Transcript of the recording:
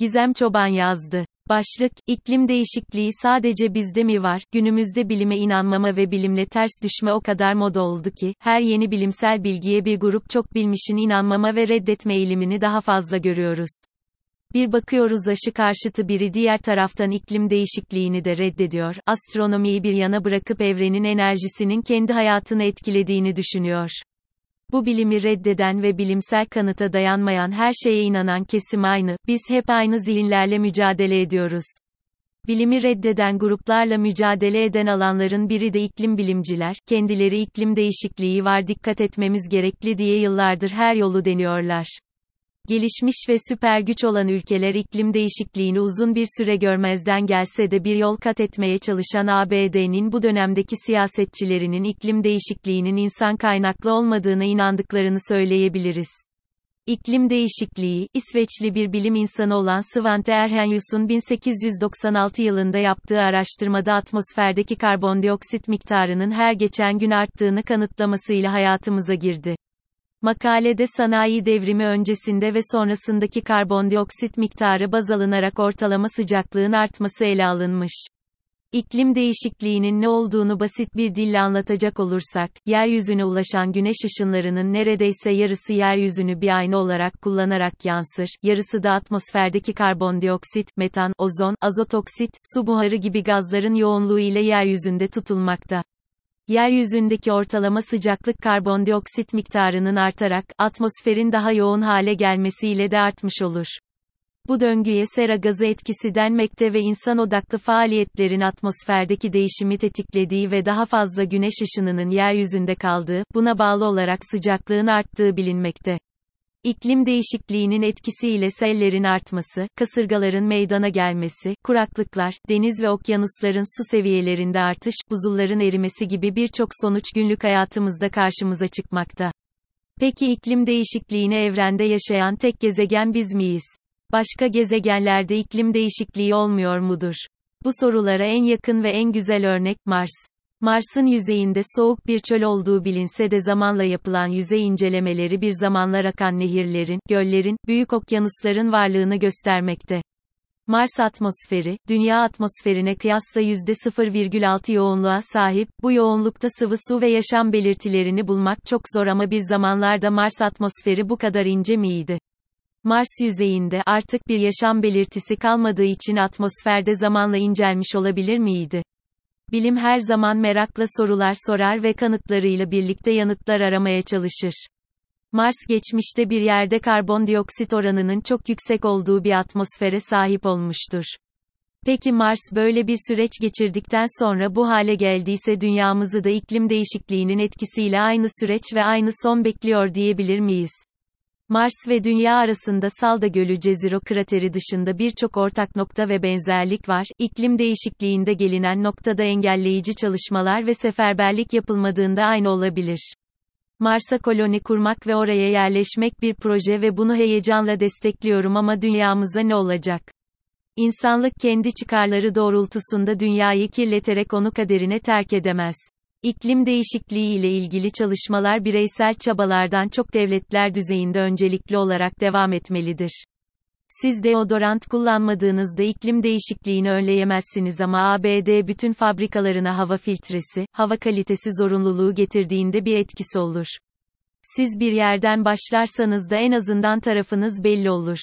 Gizem Çoban yazdı. Başlık, iklim değişikliği sadece bizde mi var? Günümüzde bilime inanmama ve bilimle ters düşme o kadar moda oldu ki, her yeni bilimsel bilgiye bir grup çok bilmişin inanmama ve reddetme eğilimini daha fazla görüyoruz. Bir bakıyoruz aşı karşıtı biri diğer taraftan iklim değişikliğini de reddediyor, astronomiyi bir yana bırakıp evrenin enerjisinin kendi hayatını etkilediğini düşünüyor. Bu bilimi reddeden ve bilimsel kanıta dayanmayan her şeye inanan kesim aynı, biz hep aynı zihinlerle mücadele ediyoruz. Bilimi reddeden gruplarla mücadele eden alanların biri de iklim bilimciler, kendileri iklim değişikliği var dikkat etmemiz gerekli diye yıllardır her yolu deniyorlar. Gelişmiş ve süper güç olan ülkeler iklim değişikliğini uzun bir süre görmezden gelse de bir yol kat etmeye çalışan ABD'nin bu dönemdeki siyasetçilerinin iklim değişikliğinin insan kaynaklı olmadığına inandıklarını söyleyebiliriz. İklim değişikliği, İsveçli bir bilim insanı olan Svante Arrhenius'un 1896 yılında yaptığı araştırmada atmosferdeki karbondioksit miktarının her geçen gün arttığını kanıtlamasıyla hayatımıza girdi. Makalede sanayi devrimi öncesinde ve sonrasındaki karbondioksit miktarı baz alınarak ortalama sıcaklığın artması ele alınmış. İklim değişikliğinin ne olduğunu basit bir dille anlatacak olursak, yeryüzüne ulaşan güneş ışınlarının neredeyse yarısı yeryüzünü bir ayna olarak kullanarak yansır, yarısı da atmosferdeki karbondioksit, metan, ozon, azotoksit, su buharı gibi gazların yoğunluğu ile yeryüzünde tutulmakta. Yeryüzündeki ortalama sıcaklık karbondioksit miktarının artarak, atmosferin daha yoğun hale gelmesiyle de artmış olur. Bu döngüye sera gazı etkisi denmekte ve insan odaklı faaliyetlerin atmosferdeki değişimi tetiklediği ve daha fazla güneş ışınının yeryüzünde kaldığı, buna bağlı olarak sıcaklığın arttığı bilinmekte. İklim değişikliğinin etkisiyle sellerin artması, kasırgaların meydana gelmesi, kuraklıklar, deniz ve okyanusların su seviyelerinde artış, buzulların erimesi gibi birçok sonuç günlük hayatımızda karşımıza çıkmakta. Peki iklim değişikliğini evrende yaşayan tek gezegen biz miyiz? Başka gezegenlerde iklim değişikliği olmuyor mudur? Bu sorulara en yakın ve en güzel örnek Mars. Mars'ın yüzeyinde soğuk bir çöl olduğu bilinse de zamanla yapılan yüzey incelemeleri bir zamanlar akan nehirlerin, göllerin, büyük okyanusların varlığını göstermekte. Mars atmosferi, Dünya atmosferine kıyasla %0,6 yoğunluğa sahip, bu yoğunlukta sıvı su ve yaşam belirtilerini bulmak çok zor ama bir zamanlarda Mars atmosferi bu kadar ince miydi? Mars yüzeyinde artık bir yaşam belirtisi kalmadığı için atmosferde zamanla incelmiş olabilir miydi? Bilim her zaman merakla sorular sorar ve kanıtlarıyla birlikte yanıtlar aramaya çalışır. Mars geçmişte bir yerde karbondioksit oranının çok yüksek olduğu bir atmosfere sahip olmuştur. Peki Mars böyle bir süreç geçirdikten sonra bu hale geldiyse dünyamızı da iklim değişikliğinin etkisiyle aynı süreç ve aynı son bekliyor diyebilir miyiz? Mars ve Dünya arasında Salda Gölü Ceziro krateri dışında birçok ortak nokta ve benzerlik var. İklim değişikliğinde gelinen noktada engelleyici çalışmalar ve seferberlik yapılmadığında aynı olabilir. Mars'a koloni kurmak ve oraya yerleşmek bir proje ve bunu heyecanla destekliyorum ama dünyamıza ne olacak? İnsanlık kendi çıkarları doğrultusunda dünyayı kirleterek onu kaderine terk edemez. İklim değişikliği ile ilgili çalışmalar bireysel çabalardan çok devletler düzeyinde öncelikli olarak devam etmelidir. Siz deodorant kullanmadığınızda iklim değişikliğini önleyemezsiniz ama ABD bütün fabrikalarına hava filtresi, hava kalitesi zorunluluğu getirdiğinde bir etkisi olur. Siz bir yerden başlarsanız da en azından tarafınız belli olur.